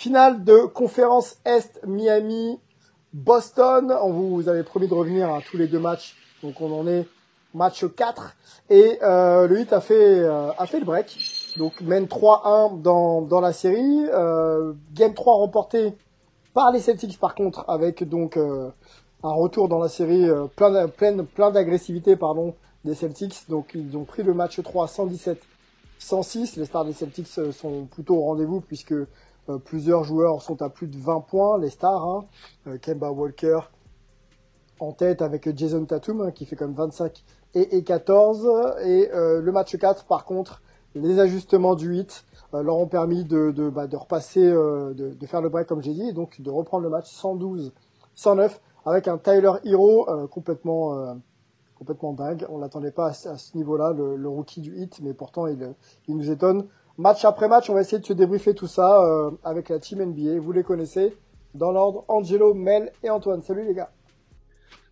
Finale de conférence Est Miami Boston. On vous, avait promis de revenir à tous les deux matchs. Donc on en est match 4 et euh, le 8 a fait euh, a fait le break. Donc mène 3-1 dans dans la série. Euh, game 3 remporté par les Celtics par contre avec donc euh, un retour dans la série euh, plein plein plein d'agressivité pardon des Celtics. Donc ils ont pris le match 3 117 106. Les stars des Celtics euh, sont plutôt au rendez-vous puisque plusieurs joueurs sont à plus de 20 points, les stars, hein. Euh, Kemba Walker en tête avec Jason Tatum hein, qui fait comme 25 et, et 14. Et euh, le match 4 par contre, les ajustements du 8 euh, leur ont permis de, de, bah, repasser, euh, de, faire le break comme j'ai dit, et donc de reprendre le match 112-109 avec un Tyler Hero euh, complètement euh, dingue. On l'attendait pas à, ce- niveau-là, le, rookie du hit, mais pourtant il nous étonne. Match après match, on va essayer de se débriefer tout ça euh, avec la team NBA. Vous les connaissez dans l'ordre Angelo, Mel et Antoine. Salut les gars.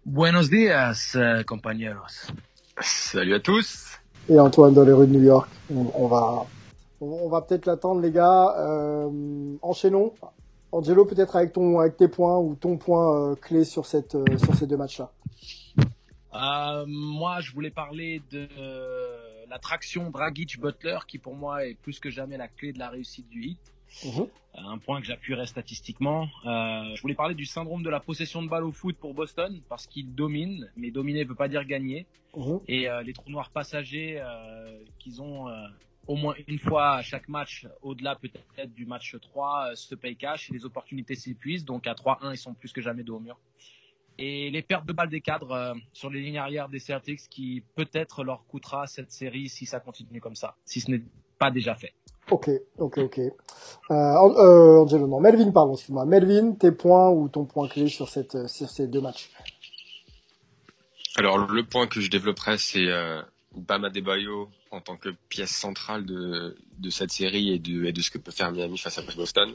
Buenos días, eh, compañeros. Salut à tous. Et Antoine dans les rues de New York. On, on va on, on va peut-être l'attendre les gars. Euh, enchaînons. Angelo peut-être avec ton avec tes points ou ton point euh, clé sur cette euh, sur ces deux matchs là. Euh, moi, je voulais parler de euh, l'attraction Dragic-Butler, qui pour moi est plus que jamais la clé de la réussite du hit. Mhm. Un point que j'appuierai statistiquement. Euh, je voulais parler du syndrome de la possession de balle au foot pour Boston, parce qu'il domine, mais dominer ne veut pas dire gagner. Mhm. Et euh, les trous noirs passagers euh, qu'ils ont euh, au moins une fois à chaque match, au-delà peut-être du match 3, euh, se payent cash et les opportunités s'épuisent. Donc à 3-1, ils sont plus que jamais dos au mur. Et les pertes de balles des cadres euh, sur les lignes arrière des Celtics qui peut-être leur coûtera cette série si ça continue comme ça, si ce n'est pas déjà fait. Ok, ok, ok. Euh, euh, Angelo, non, Melvin, pardon, excuse-moi. Melvin, tes points ou ton point clé sur cette euh, sur ces deux matchs? Alors le point que je développerai, c'est euh, Bam Adebayo en tant que pièce centrale de, de cette série et de, et de ce que peut faire Miami face à Boston.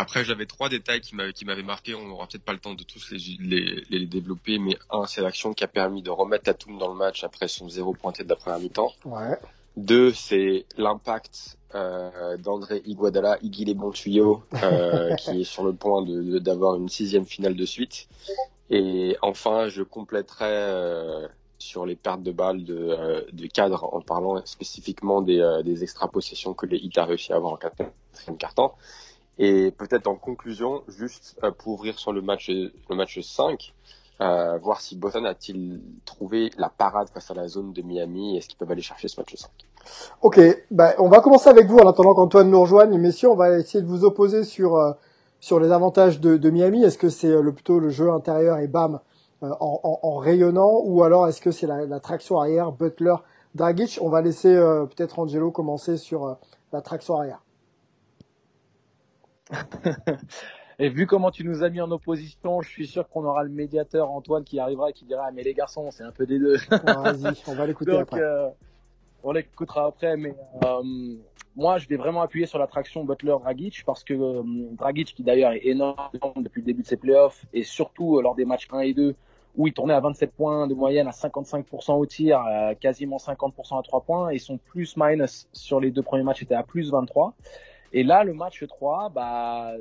Après, j'avais trois détails qui m'avaient marqué. On n'aura peut-être pas le temps de tous les, les, les développer, mais un, c'est l'action qui a permis de remettre Tatum dans le match après son zéro pointé de la première mi-temps. Ouais. Deux, c'est l'impact euh, d'André Iguodala, Iggy les bons tuyaux, euh, qui est sur le point de- de- d'avoir une sixième finale de suite. Et enfin, je compléterai euh, sur les pertes de balles de, de cadre en parlant spécifiquement des, des extra-possessions que les Heat a réussi à avoir en quatrième quart-temps. Et peut-être en conclusion, juste euh, pour ouvrir sur le match, le match 5, euh, voir si Boston a-t-il trouvé la parade face à la zone de Miami et est-ce qu'ils peuvent aller chercher ce match 5. Ok, bah, on va commencer avec vous en attendant qu'Antoine nous rejoigne. Messieurs, on va essayer de vous opposer sur euh, sur les avantages de, de Miami. Est-ce que c'est euh, le plutôt le jeu intérieur et bam euh, en, en, rayonnant? Ou alors est-ce que c'est la, la traction arrière Butler Dragic On va laisser euh, peut-être Angelo commencer sur la traction arrière. Et vu comment tu nous as mis en opposition, je suis sûr qu'on aura le médiateur Antoine qui arrivera et qui dira ah, mais les garçons c'est un peu des deux. Vas-y, on va l'écouter après. euh, on l'écoutera après, mais euh, moi je vais vraiment appuyer sur l'attraction Butler-Dragic parce que euh, Dragic qui d'ailleurs est énorme depuis le début de ses playoffs et surtout euh, lors des matchs 1 et 2 où il tournait à 27 points de moyenne à 55% au tir, à quasiment 50% à 3 points et son plus-minus sur les deux premiers matchs était à plus 23. Et là, le match 3, bah,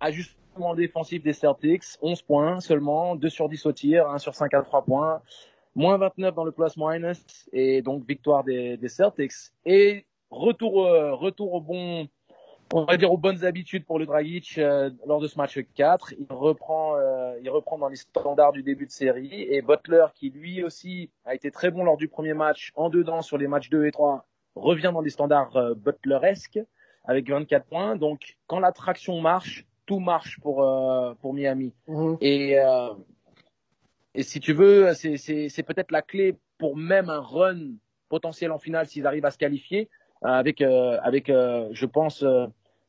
ajustement défensif des Celtics, 11 points seulement, 2 sur 10 au tir, 1 sur 5 à 3 points, moins 29 dans le plus-minus, et donc victoire des, des Celtics. Et retour, euh, retour au bon, on va dire aux bonnes habitudes pour le Dragic euh, lors de ce match 4. Il reprend, euh, il reprend dans les standards du début de série et Butler qui lui aussi a été très bon lors du premier match en dedans sur les matchs 2 et 3 revient dans des standards euh, Butleresques avec 24 points. Donc quand l'attraction marche, tout marche pour pour Miami. Mhm. Et et si tu veux, c'est c'est peut-être la clé pour même un run potentiel en finale s'ils arrivent à se qualifier avec avec je pense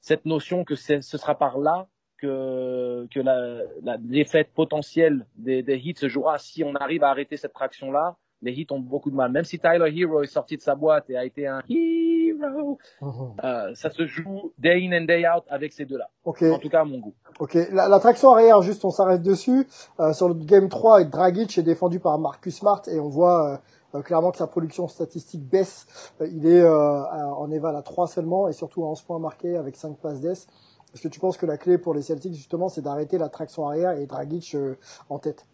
cette notion que ce sera par là que, que la, la défaite potentielle des, des hits se jouera si on arrive à arrêter cette traction là les hits ont beaucoup de mal même si Tyler Hero est sorti de sa boîte et a été un hero Mhm. euh, ça se joue day in and day out avec ces deux là Ok. en tout cas à mon goût Ok, la, la traction arrière, juste on s'arrête dessus. Euh, sur le game 3, Dragic est défendu par Marcus Smart et on voit euh, euh, clairement que sa production statistique baisse. Euh, il est euh, à- en éval à 3 seulement et surtout à 11 points marqués avec 5 passes d'ess. Est-ce que tu penses que la clé pour les Celtics justement c'est d'arrêter la traction arrière et Dragic euh, en tête?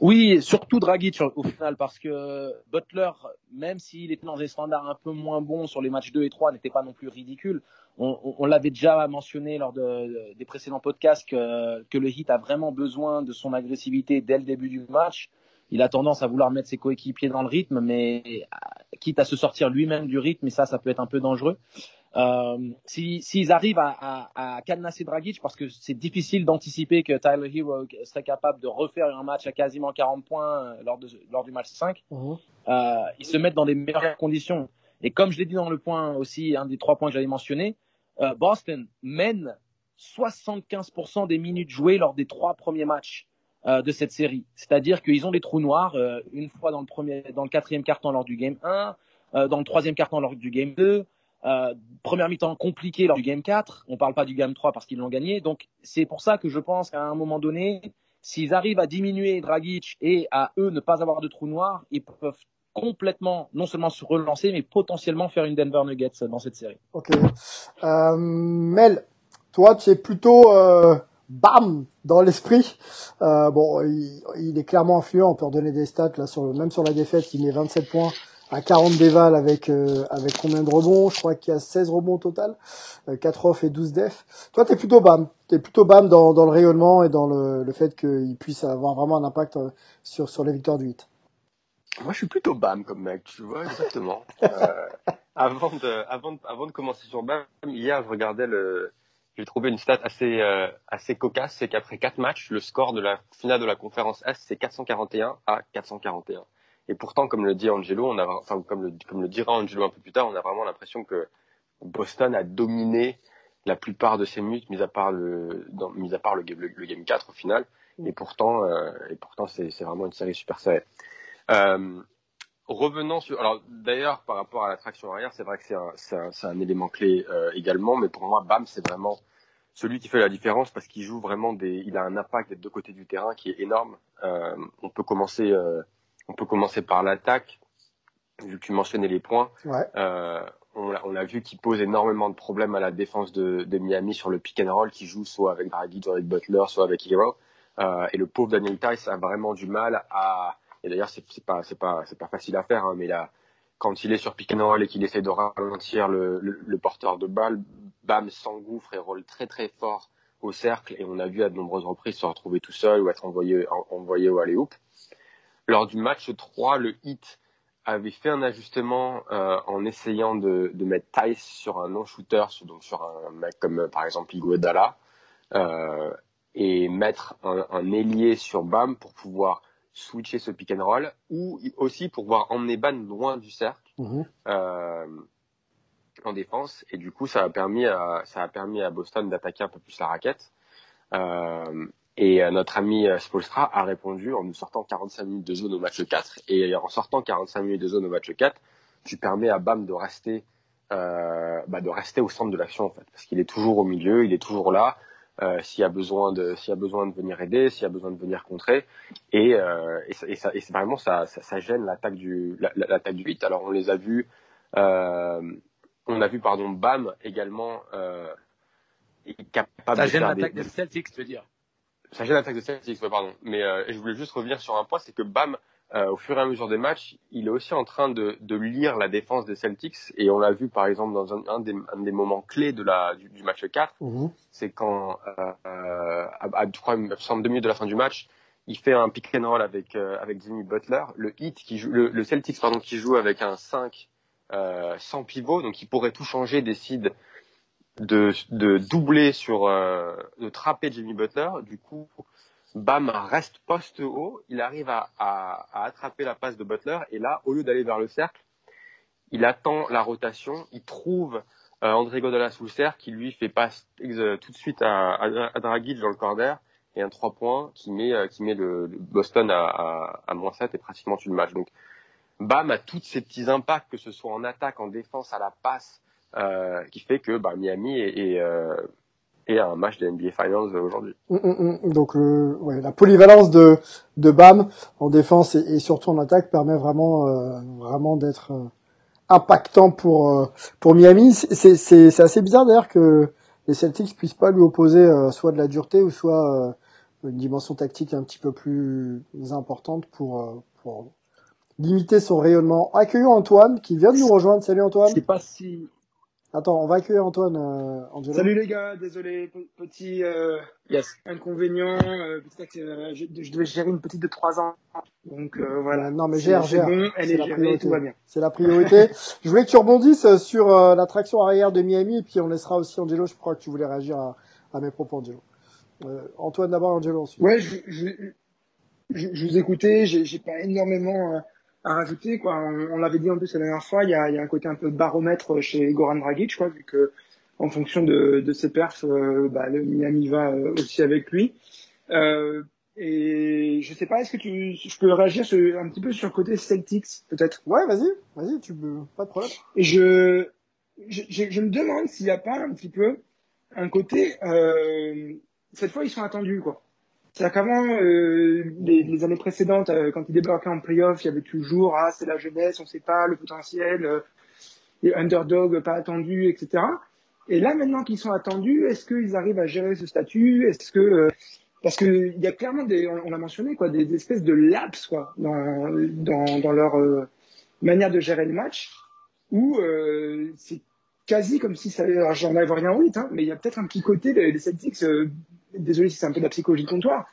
Oui, surtout Dragic au- final, parce que Butler, même s'il était dans des standards un peu moins bons sur les matchs 2 et 3, n'était pas non plus ridicule. On, l'avait déjà mentionné lors de, des précédents podcasts que, que le Heat a vraiment besoin de son agressivité dès le début du match. Il a tendance à vouloir mettre ses coéquipiers dans le rythme, mais euh, quitte à se sortir lui-même du rythme, et ça, ça peut être un peu dangereux. Euh, si- S'ils arrivent à, à, à cadenasser Dragic, parce que c'est difficile d'anticiper que Tyler Hero serait capable de refaire un match à quasiment 40 points euh, lors, de, lors du match 5, Mhm. euh, ils se mettent dans des meilleures conditions. Et comme je l'ai dit dans le point aussi, un des trois points que j'avais mentionné, euh, Boston mène 75% des minutes jouées lors des trois premiers matchs euh, de cette série. C'est-à-dire qu'ils ont des trous noirs euh, une fois dans le premier, dans le quatrième carton lors du game 1, euh, dans le troisième carton lors du game 2, euh, première mi-temps compliquée lors du game 4. On parle pas du game 3 parce qu'ils l'ont gagné. Donc c'est pour ça que je pense qu'à un moment donné, s'ils arrivent à diminuer Dragic et à eux ne pas avoir de trous noirs, ils peuvent complètement non seulement se relancer mais potentiellement faire une Denver Nuggets dans cette série. Ok. Euh, Mel, toi tu es plutôt euh, bam dans l'esprit. Euh, bon, il, est clairement influent. On peut redonner des stats là sur même sur la défaite, il met 27 points à 40 déval avec euh, avec combien de rebonds? Je crois qu'il y a 16 rebonds au total, euh, 4 off et 12 def. Toi, t'es plutôt bam. T'es plutôt bam dans, dans le rayonnement et dans le, le fait qu'il puisse avoir vraiment un impact euh, sur sur les victoires du 8. Moi, je suis plutôt BAM comme mec, tu vois, exactement. Euh, avant, de, avant, de, commencer sur BAM, hier, je regardais le. J'ai trouvé une stat assez, euh, assez cocasse, c'est qu'après quatre matchs, le score de la finale de la conférence Est, c'est 441 à 441. Et pourtant, comme le dit Angelo, on a, enfin, comme le, comme le dira Angelo un peu plus tard, on a vraiment l'impression que Boston a dominé la plupart de ses minutes, mis à part le, dans, mis à part le, le, le game 4 au final. Et pourtant, euh, et pourtant, c'est, vraiment une série super serrée. Euh, revenant sur, alors d'ailleurs par rapport à la traction arrière, c'est vrai que c'est un, élément clé euh, également, mais pour moi, Bam, c'est vraiment celui qui fait la différence parce qu'il joue vraiment des, il a un impact des deux côtés du terrain qui est énorme. On peut commencer, on peut commencer par l'attaque. Vu que tu mentionnais les points, Ouais. euh, on, a vu qu'il pose énormément de problèmes à la défense de, de Miami sur le pick and roll, qui joue soit avec Dragic, soit avec Butler, soit avec Hero. Euh, et le pauvre Daniel Tice a vraiment du mal à. Et d'ailleurs, c'est c'est pas, c'est pas, c'est pas facile à faire, hein, mais là, quand il est sur pick and roll et qu'il essaie de ralentir le, le, le porteur de balle, Bam s'engouffre et roule très très fort au cercle. Et on a vu à de nombreuses reprises se retrouver tout seul ou être envoyé, en- envoyé au alley-oop. Lors du match 3, le hit avait fait un ajustement euh, en essayant de, de mettre Tice sur un non-shooter, sur- donc sur un mec comme euh, par exemple Iguodala, euh, et mettre un, un ailier sur Bam pour pouvoir switcher ce pick and roll, ou aussi pour pouvoir emmener Bam loin du cercle Mhm. euh, en défense, et du coup ça a permis à, ça a permis à Boston d'attaquer un peu plus la raquette. Euh, et euh, notre ami euh, Spolstra a répondu en nous sortant 45 minutes de zone au match 4. Et en sortant 45 minutes de zone au match 4, tu permets à Bam de rester, euh, bah, de rester au centre de l'action en fait, parce qu'il est toujours au milieu, il est toujours là. Euh, s'il y a besoin de, s'il y a besoin de venir aider, s'il y a besoin de venir contrer, et, euh, et, ça, et, ça, et c'est vraiment ça, ça, ça gêne l'attaque du, la- la- l'attaque du 8. Alors on les a vus, euh, on a vu pardon Bam également euh, capable Ça de gêne faire des, l'attaque des Celtics, tu veux dire ça gêne l'attaque de Celtics, ouais, pardon. Mais euh, je voulais juste revenir sur un point, c'est que Bam euh, au fur et à mesure des matchs, il est aussi en train de, de lire la défense des Celtics et on l'a vu par exemple dans un, un, des, un, des, moments clés de la, du, du match 4, mmh. c'est quand euh, à, à, je crois, deux minutes de la fin du match, il fait un pick and roll avec euh, avec Jimmy Butler, le hit qui joue, le, le, Celtics pardon qui joue avec un 5 euh, sans pivot, donc il pourrait tout changer, décide de, de doubler sur euh, de trapper Jimmy Butler, du coup Bam reste poste haut, il arrive à, à, à, attraper la passe de Butler. Et là, au lieu d'aller vers le cercle, il attend la rotation, il trouve euh, André Godala sous le cercle, qui lui fait passe euh, tout de suite à, à, à Dragic dans le corner et un 3 points qui met, euh, qui met le, Boston à, à, à moins 7 et pratiquement tout le match. Donc Bam a tous ces petits impacts, que ce soit en attaque, en défense, à la passe, euh, qui fait que bah, Miami est, est euh, et un match de NBA Finals aujourd'hui. Mm, mm, mm. Donc le, ouais, la polyvalence de, de Bam en défense et, et surtout en attaque permet vraiment euh, vraiment d'être euh, impactant pour euh, pour Miami. C'est c'est assez bizarre d'ailleurs que les Celtics puissent pas lui opposer euh, soit de la dureté ou soit euh, une dimension tactique un petit peu plus importante pour pour limiter son rayonnement. Accueillons Antoine qui vient de nous rejoindre. Salut Antoine. Je sais pas si Attends, on va accueillir Antoine. Euh, Angelo. Salut les gars, désolé, petit euh, yes. inconvénient. Euh, euh, je, je, devais gérer une petite de 3 ans, donc euh, voilà. Non mais gère, gère. Bon, elle est, est gérée, tout va bien. C'est la priorité. je voulais que tu rebondisses sur euh, la traction arrière de Miami et puis on laissera aussi Angelo. Je crois que tu voulais réagir à, à mes propos, Angelo. Antoine d'abord, Angelo ensuite. Ouais, je, je, je, je vous écoutais. J'ai pas énormément à rajouter quoi. On, on l'avait dit en plus la dernière fois, il y a, y a un côté un peu baromètre chez Goran Dragic quoi, vu que en fonction de, de ses perfs, euh, bah, le Miami va euh, aussi avec lui. Euh, et je sais pas, est-ce que tu, je peux réagir sur, un petit peu sur le côté Celtics peut-être? Ouais, vas-y, vas-y, tu peux, pas de problème. Et je, je, je, je me demande s'il n'y a pas un petit peu un côté, euh, cette fois ils sont attendus quoi. C'est-à-dire qu'avant, euh, les, années précédentes, euh, quand ils débarquaient en playoff, il y avait toujours ah c'est la jeunesse, on sait pas le potentiel, euh, les underdogs pas attendus, etc. Et là maintenant qu'ils sont attendus, est-ce qu'ils arrivent à gérer ce statut? Est-ce que euh, parce que il y a clairement des, on, l'a mentionné quoi, des, espèces de laps quoi dans dans, leur manière de gérer le match où c'est quasi comme si ça, alors j'en avais rien en hein, mais il y a peut-être un petit côté des Celtics désolé si c'est un peu de la psychologie de comptoir,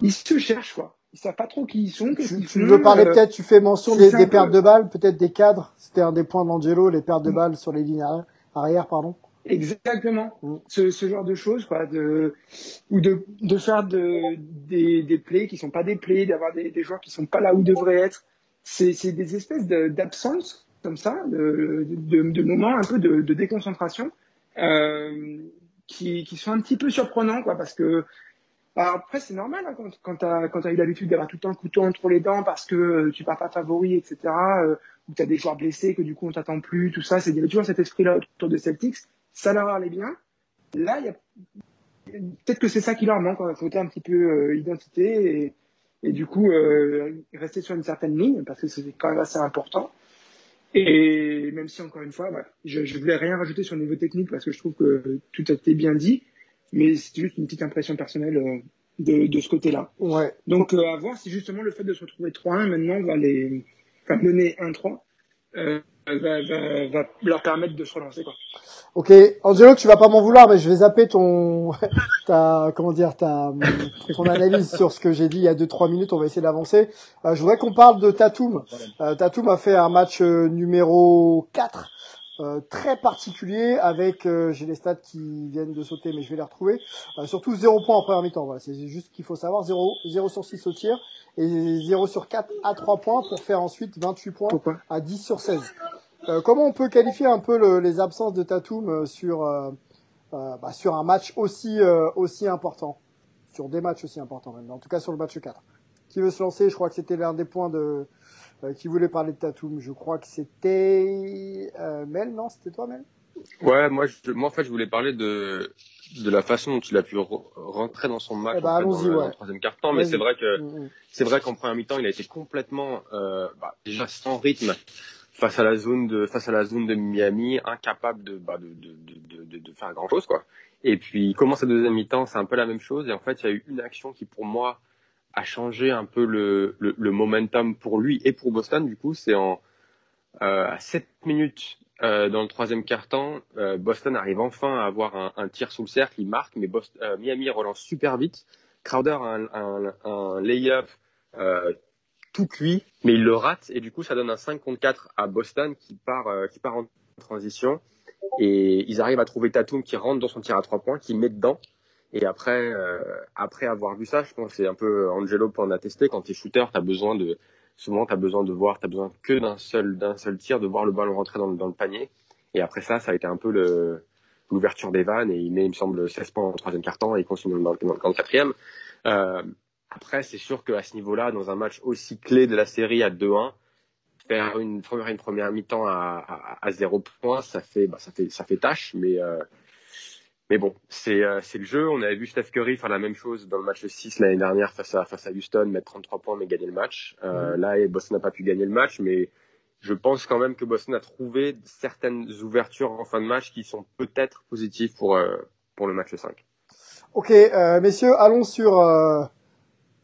ils se cherchent, quoi. Ils savent pas trop qui ils sont. Tu, tu veux parler euh, peut-être, tu fais mention des, des pertes de balles, peut-être des cadres. C'était un des points d'Angelo, les pertes de mm. balles sur les lignes arrière, pardon. Exactement. Mm. Ce, ce, genre de choses, quoi, de, ou de, de faire de, des, des plays qui sont pas des plays, d'avoir des, des joueurs qui sont pas là où ils devraient être. C'est, c'est des espèces d'absence, comme ça, de, de, de, moments un peu de, de déconcentration. Euh, qui, sont un petit peu surprenants, quoi, parce que bah, après c'est normal hein, quand, quand quand as eu l'habitude d'avoir tout le temps le couteau entre les dents parce que euh, tu pars pas favori, etc. Euh, ou t'as des joueurs blessés que du coup on t'attend plus, tout ça, il y toujours cet esprit-là autour de Celtics. Ça leur allait bien. Là, y a peut-être que c'est ça qui leur manque, un côté un petit peu euh, identité et, et du coup euh, rester sur une certaine ligne parce que c'est quand même assez important. Et même si encore une fois, bah, je, je voulais rien rajouter sur le niveau technique parce que je trouve que tout a été bien dit, mais c'est juste une petite impression personnelle euh, de, de ce côté-là. Ouais. Donc euh, à voir si justement le fait de se retrouver 3-1 maintenant va les, enfin mener 1-3, euh, va, va, va, leur permettre de se relancer quoi. Ok, Angelo, tu vas pas m'en vouloir, mais je vais zapper ton, ta, comment dire, ta, ton analyse sur ce que j'ai dit il y a 2-3 minutes. On va essayer d'avancer. Euh, je voudrais qu'on parle de Tatum. Euh, Tatum a fait un match euh, numéro 4 euh, très particulier avec euh, j'ai les stats qui viennent de sauter mais je vais les retrouver euh, surtout 0 points en première mi-temps voilà c'est juste qu'il faut savoir 0 0 sur 6 au tir et 0 sur 4 à 3 points pour faire ensuite 28 points Pourquoi? à 10 sur 16 euh, comment on peut qualifier un peu le, les absences de Tatum euh, sur euh, bah, sur un match aussi aussi important? Sur des matchs aussi importants même en tout cas sur le match 4 qui veut se lancer? Je crois que c'était l'un des points de euh, qui voulait parler de Tatum. Je crois que c'était euh, Mel, non? C'était toi, Mel? Ouais, moi, je, moi en fait, je voulais parler de de la façon dont il a pu rentrer dans son match eh bah, en fait, dans, ouais. le troisième quart-temps. Mais c'est vrai que mm -hmm. c'est vrai qu'en première mi-temps, il a été complètement euh, bah, déjà sans rythme face à la zone de face à la zone de Miami, incapable de bah, de, de, de, de, faire grand chose quoi. Et puis il commence la deuxième mi-temps, c'est un peu la même chose. Et en fait, il y a eu une action qui pour moi a changé un peu le, le, le, momentum pour lui et pour Boston. Du coup, c'est en euh, à 7 minutes euh, dans le troisième quart-temps, euh, Boston arrive enfin à avoir un, un, tir sous le cercle, il marque, mais Boston, euh, Miami relance super vite. Crowder a un, un, un lay-up euh, tout cuit, mais il le rate et du coup ça donne un 5 contre 4 à Boston qui part qui part en transition et ils arrivent à trouver Tatum qui rentre dans son tir à trois points, qui met dedans. Et après, euh, après avoir vu ça, je pense c'est un peu Angelo pour en attester. Quand tu es shooter, tu as besoin de souvent tu as besoin de voir, tu as besoin que d'un seul d'un seul tir, de voir le ballon rentrer dans, dans le panier. Et après ça, ça a été un peu le l'ouverture des vannes et il met, il me semble, 16 points en troisième quart-temps et il continue dans le quatrième. Euh, après, c'est sûr qu'à ce niveau-là, dans un match aussi clé de la série à 2-1, faire une première une première mi-temps à, à, à, zéro point, ça fait bah, ça fait ça fait tâche, mais euh, mais bon, c'est euh, c'est le jeu. On avait vu Steph Curry faire la même chose dans le match 6 l'année dernière face à face à Houston, mettre 33 points mais gagner le match. Euh, mm. Là, Boston n'a pas pu gagner le match, mais je pense quand même que Boston a trouvé certaines ouvertures en fin de match qui sont peut-être positives pour pour le match 5. Ok, messieurs, allons sur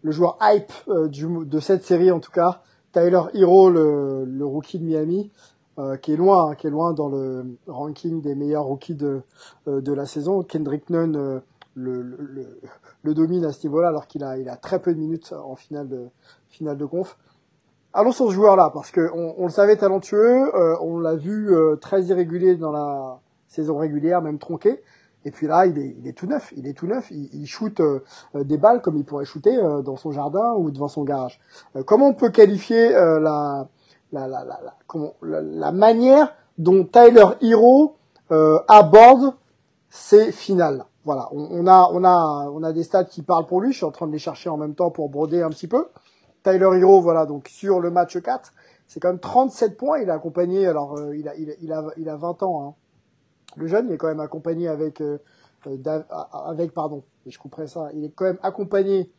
le joueur hype du, de cette série en tout cas, Tyler Hero, le, rookie de Miami. Euh, qui est loin, hein, qui est loin dans le ranking des meilleurs rookies de, euh, de la saison. Kendrick Nunn euh, le, le, le, domine à ce niveau-là, alors qu'il a, il a très peu de minutes en finale de, finale de conf. Allons sur ce joueur-là, parce que on, on, le savait talentueux, on l'a vu très irrégulier dans la saison régulière, même tronqué. Et puis là, il est, il est tout neuf. Il est tout neuf. Il, il shoot des balles comme il pourrait shooter dans son jardin ou devant son garage. comment on peut qualifier la, la, la, la, comment, la, manière dont Tyler Hero euh, aborde ses finales? Voilà, on, on, a on a on a des stats qui parlent pour lui. Je suis en train de les chercher en même temps pour broder un petit peu. Tyler Hero, voilà, donc sur le match 4, c'est quand même 37 points. Il est accompagné, alors euh, il, a, il, a, il, a, il a 20 ans. Hein. Le jeune, il est quand même accompagné avec euh, euh avec pardon, je couperai ça. Il est quand même accompagné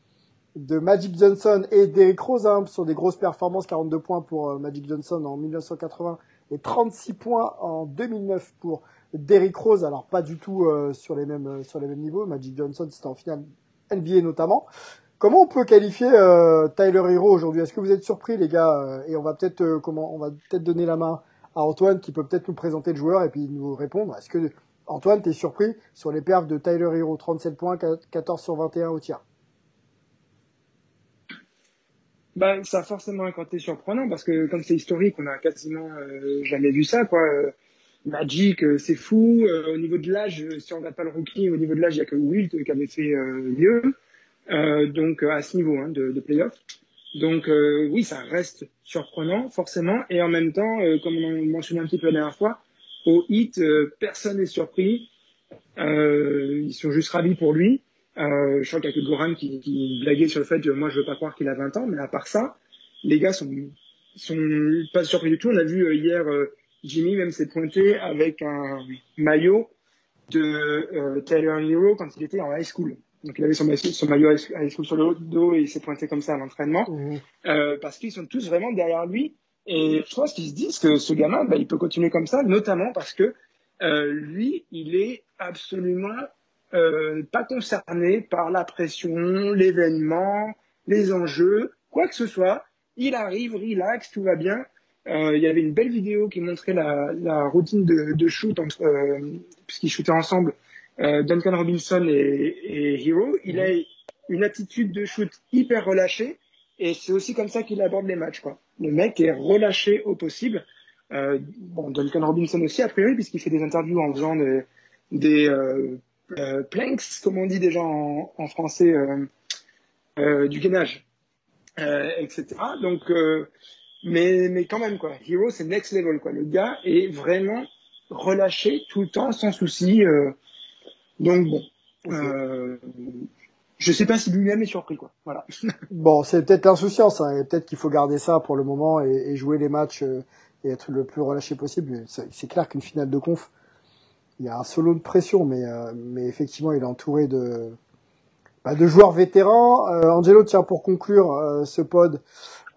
de Magic Johnson et Derrick Rose hein, sur des grosses performances, 42 points pour euh, Magic Johnson en 1980 et 36 points en 2009 pour Derrick Rose. Alors pas du tout euh, sur les mêmes euh, sur les mêmes niveaux. Magic Johnson c'était en finale NBA notamment. Comment on peut qualifier Tyler Hero aujourd'hui? Est-ce que vous êtes surpris les gars? Et on va peut-être comment on va peut-être donner la main à Antoine qui peut peut-être nous présenter le joueur et puis nous répondre. Est-ce que Antoine, t'es surpris sur les perfs de Tyler Hero 37 points, 14 sur 21 au tir? Bah, ça a forcément un côté surprenant parce que comme c'est historique, on a quasiment euh, jamais vu ça, quoi. Euh, Magic, euh, c'est fou. au niveau de l'âge, si on regarde pas le rookie, au niveau de l'âge, il y a que Wilt qui avait fait mieux. donc à ce niveau hein, de, de playoff. Donc oui, ça reste surprenant, forcément. Et en même temps, comme on en mentionnait un petit peu la dernière fois, au hit, personne n'est surpris. ils sont juste ravis pour lui. Euh, je crois qu'il y a que Goran qui, qui blaguait sur le fait que moi je veux pas croire qu'il a 20 ans, mais à part ça, les gars sont, sont pas surpris du tout. On a vu euh, hier euh, Jimmy même s'est pointé avec un maillot de euh, Tyler Hero quand il était en high school. Donc il avait son, son maillot high school sur le dos et il s'est pointé comme ça à l'entraînement mmh. euh, parce qu'ils sont tous vraiment derrière lui. Et je pense qu'ils se disent que ce gamin, bah, il peut continuer comme ça, notamment parce que euh, lui, il est absolument euh, pas concerné par la pression, l'événement, les enjeux, quoi que ce soit. Il arrive, relax, tout va bien. Euh, il y avait une belle vidéo qui montrait la, la routine de, de shoot entre, puisqu'ils shootaient ensemble, euh, Duncan Robinson et, et Hero. Il a une attitude de shoot hyper relâchée et c'est aussi comme ça qu'il aborde les matchs. Quoi. Le mec est relâché au possible. Euh, bon, Duncan Robinson aussi a priori puisqu'il fait des interviews en faisant des, des euh, euh, planks, comme on dit déjà en, en français, euh, euh, du gainage, euh, etc. Donc, euh, mais, mais quand même, quoi. Hero, c'est next level, quoi. Le gars est vraiment relâché tout le temps, sans souci. Donc, bon. Okay. je sais pas si lui-même est surpris, quoi. Voilà. bon, c'est peut-être l'insouciance, hein, et peut-être qu'il faut garder ça pour le moment et, et jouer les matchs et être le plus relâché possible. C'est clair qu'une finale de conf, il y a un solo de pression, mais, euh, mais effectivement, il est entouré de, bah, de joueurs vétérans. Euh, Angelo, tiens, pour conclure euh, ce pod,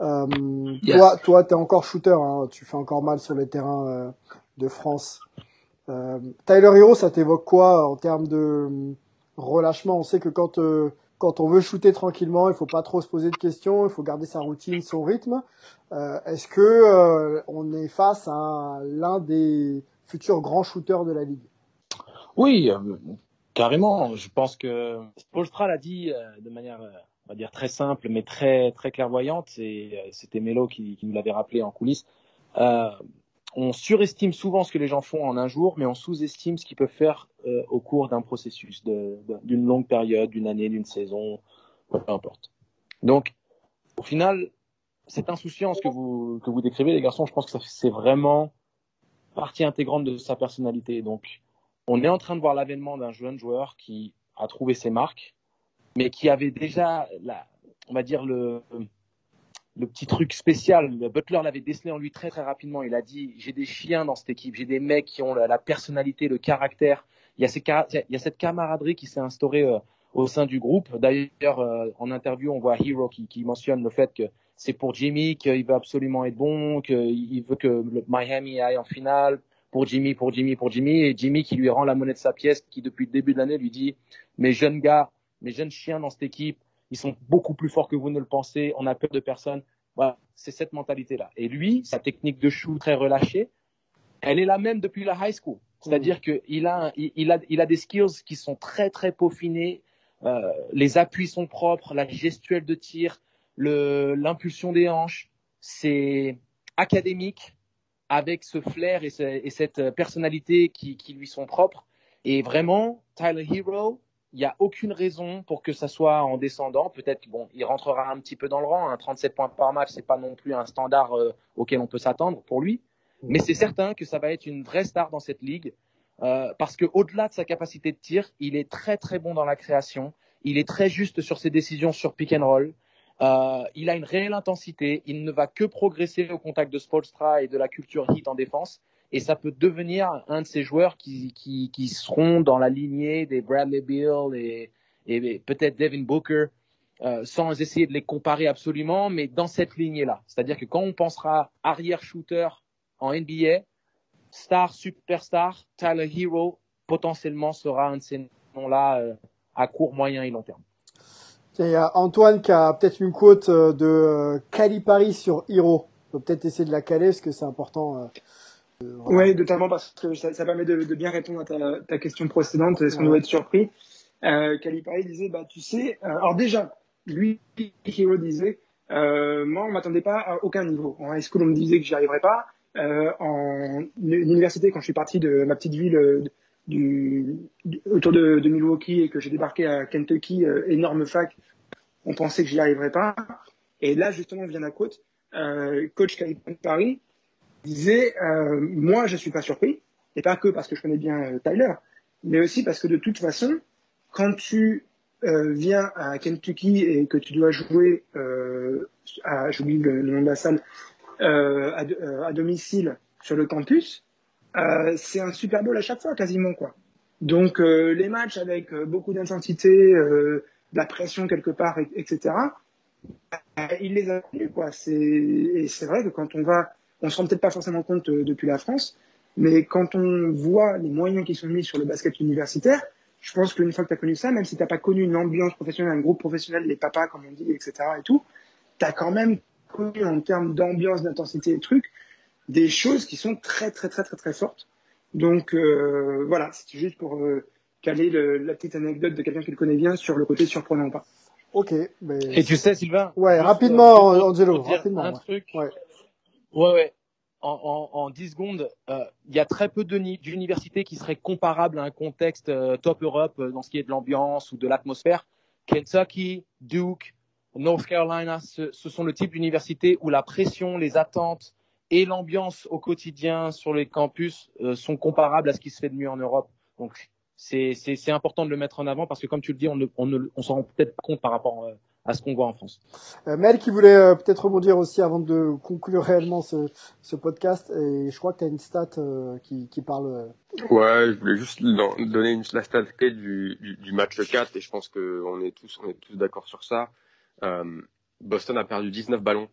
yes. toi, toi, t'es encore shooter, hein, tu fais encore mal sur les terrains de France. Tyler Hero, ça t'évoque quoi en termes de relâchement? On sait que quand quand on veut shooter tranquillement, il faut pas trop se poser de questions, il faut garder sa routine, son rythme. Euh, Est-ce que euh, on est face à l'un des futurs grands shooters de la ligue? Oui, euh, carrément. Je pense que Spolstra l'a dit euh, de manière, euh, on va dire très simple, mais très très clairvoyante. Et euh, c'était Melo qui, qui nous l'avait rappelé en coulisses. On surestime souvent ce que les gens font en un jour, mais on sous-estime ce qu'ils peuvent faire euh, au cours d'un processus, d'une longue période, d'une année, d'une saison, peu importe. Donc, au final, cette insouciance que vous que vous décrivez, les garçons, je pense que c'est vraiment partie intégrante de sa personnalité. Donc, on est en train de voir l'avènement d'un jeune joueur qui a trouvé ses marques, mais qui avait déjà, on va dire le le petit truc spécial. Le Butler l'avait décelé en lui très très rapidement. Il a dit j'ai des chiens dans cette équipe, j'ai des mecs qui ont la, personnalité, le caractère. Il y a, ces, il y a cette camaraderie qui s'est instaurée euh, au sein du groupe. D'ailleurs, euh, en interview, on voit Hero qui, qui mentionne le fait que c'est pour Jimmy qu'il veut absolument être bon, qu'il veut que le Miami aille en finale pour Jimmy, pour Jimmy, pour Jimmy, et Jimmy qui lui rend la monnaie de sa pièce, qui depuis le début de l'année lui dit mes jeunes gars, mes jeunes chiens dans cette équipe, ils sont beaucoup plus forts que vous ne le pensez, on a peur de personne. Voilà, c'est cette mentalité-là. Et lui, sa technique de shoot très relâchée, elle est la même depuis la high school. C'est-à-dire qu'il a, il, il a, il a des skills qui sont très très peaufinés. Euh, les appuis sont propres, la gestuelle de tir, l'impulsion des hanches, c'est académique avec ce flair et, ce- et cette personnalité qui, qui lui sont propres. Et vraiment, Tyler Hero, il n'y a aucune raison pour que ça soit en descendant. Peut-être bon, il rentrera un petit peu dans le rang. Hein. 37 points par match, c'est pas non plus un standard euh, auquel on peut s'attendre pour lui. Mais c'est certain que ça va être une vraie star dans cette ligue euh, parce que au-delà de sa capacité de tir, il est très très bon dans la création. Il est très juste sur ses décisions sur pick and roll. Euh, il a une réelle intensité. Il ne va que progresser au contact de Spolstra et de la culture hit en défense. Et ça peut devenir un de ces joueurs qui, qui, qui seront dans la lignée des Bradley Beal et, et peut-être Devin Booker, euh, sans essayer de les comparer absolument, mais dans cette lignée-là. C'est-à-dire que quand on pensera arrière shooter en NBA, star, superstar, Tyler Hero potentiellement sera un de ces noms-là euh, à court, moyen et long terme. Il y a Antoine qui a peut-être une quote euh, de euh, Calipari sur Hero. On peut peut-être essayer de la caler parce que c'est important. euh, voilà. Oui, notamment parce que ça, ça permet de, de bien répondre à ta, ta question précédente. Est-ce qu'on Ouais. doit être surpris euh, Calipari disait, bah tu sais, euh, alors déjà, lui, Hero disait, euh, moi on m'attendait pas à aucun niveau. En high school on me disait que j'y arriverais pas. Euh, en université, quand je suis parti de ma petite ville euh, du, du- autour de, de Milwaukee et que j'ai débarqué à Kentucky, euh, énorme fac, on pensait que j'y arriverais pas. Et là justement vient la côte, euh, coach Calipari disait euh, moi je suis pas surpris et pas que parce que je connais bien euh, Tyler mais aussi parce que de toute façon quand tu euh, viens à Kentucky et que tu dois jouer euh, à j'oublie le, nom de la salle euh, à, euh, à domicile sur le campus c'est un Super Bowl à chaque fois quasiment quoi. Donc les matchs avec beaucoup d'intensité de la pression quelque part et- etc il les a quoi. C'est et c'est vrai que quand on va on se rend peut-être pas forcément compte euh, depuis la France, mais quand on voit les moyens qui sont mis sur le basket universitaire, je pense qu'une fois que tu as connu ça, même si tu n'as pas connu une ambiance professionnelle, un groupe professionnel, les papas, comme on dit, etc. et tout, tu as quand même connu en termes d'ambiance, d'intensité et trucs, des choses qui sont très, très, très, très, très fortes. Donc euh, voilà, c'est juste pour euh, caler le- la petite anecdote de quelqu'un qui le connaît bien sur le côté surprenant ou pas. Ok. Mais... Et tu sais, Sylvain? Ouais, rapidement, euh, Angelo, rapidement, Un ouais. truc. Ouais. Ouais, ouais. En, en, en 10 secondes, euh, il y a très peu d'universités qui seraient comparables à un contexte euh, top Europe euh, dans ce qui est de l'ambiance ou de l'atmosphère. Kentucky, Duke, North Carolina, ce, ce sont le type d'universités où la pression, les attentes et l'ambiance au quotidien sur les campus euh, sont comparables à ce qui se fait de mieux en Europe. Donc, c'est important de le mettre en avant parce que, comme tu le dis, on ne, on ne on s'en rend peut-être pas compte par rapport euh, à ce qu'on voit en France. Euh, Mel qui voulait euh, peut-être rebondir aussi avant de conclure réellement ce, ce podcast. Et je crois que tu as une stat euh, qui, qui parle. euh, Ouais, je voulais juste donner une, la stat clé du, du, du match 4 et je pense que on est tous on est tous d'accord sur ça. Euh, Boston a perdu 19 ballons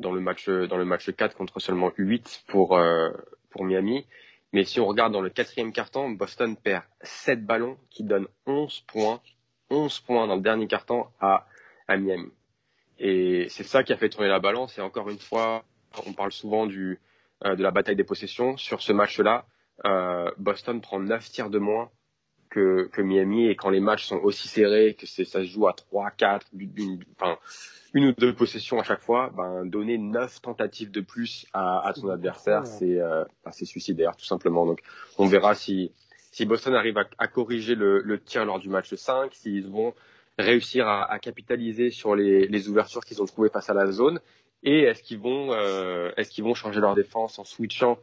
dans le match dans le match 4 contre seulement 8 pour euh, pour Miami. Mais si on regarde dans le quatrième carton, Boston perd 7 ballons qui donnent 11 points 11 points dans le dernier carton à, à Miami. Et c'est ça qui a fait tourner la balance. Et encore une fois, on parle souvent du, euh, de la bataille des possessions. Sur ce match-là, euh, Boston prend 9 tirs de moins que, que Miami. Et quand les matchs sont aussi serrés, que ça se joue à 3, 4, une, enfin, une ou deux possessions à chaque fois, ben, donner 9 tentatives de plus à, à ton adversaire, c'est euh, ben, suicidaire tout simplement. Donc on verra si, si Boston arrive à, à corriger le, le, tir lors du match 5, s'ils vont réussir à, capitaliser sur les, ouvertures qu'ils ont trouvées face à la zone, et est-ce qu'ils vont, euh, est-ce qu'ils vont changer leur défense en switchant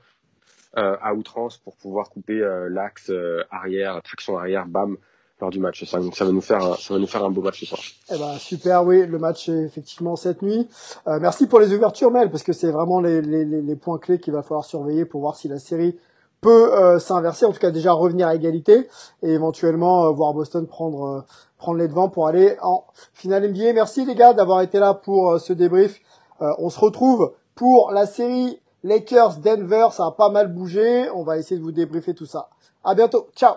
euh, à outrance pour pouvoir couper euh, l'axe arrière, traction arrière, bam, lors du match 5. Donc ça va nous faire un, ça va nous faire un beau match ce soir. Eh ben super, oui, le match est effectivement cette nuit. Merci pour les ouvertures, Mel, parce que c'est vraiment les, points clés qu'il va falloir surveiller pour voir si la série peut euh, s'inverser, en tout cas déjà revenir à égalité et éventuellement euh, voir Boston prendre euh, prendre les devants pour aller en finale NBA. Merci les gars d'avoir été là pour ce débrief. on se retrouve pour la série Lakers Denver, ça a pas mal bougé. On va essayer de vous débriefer tout ça. À bientôt. Ciao.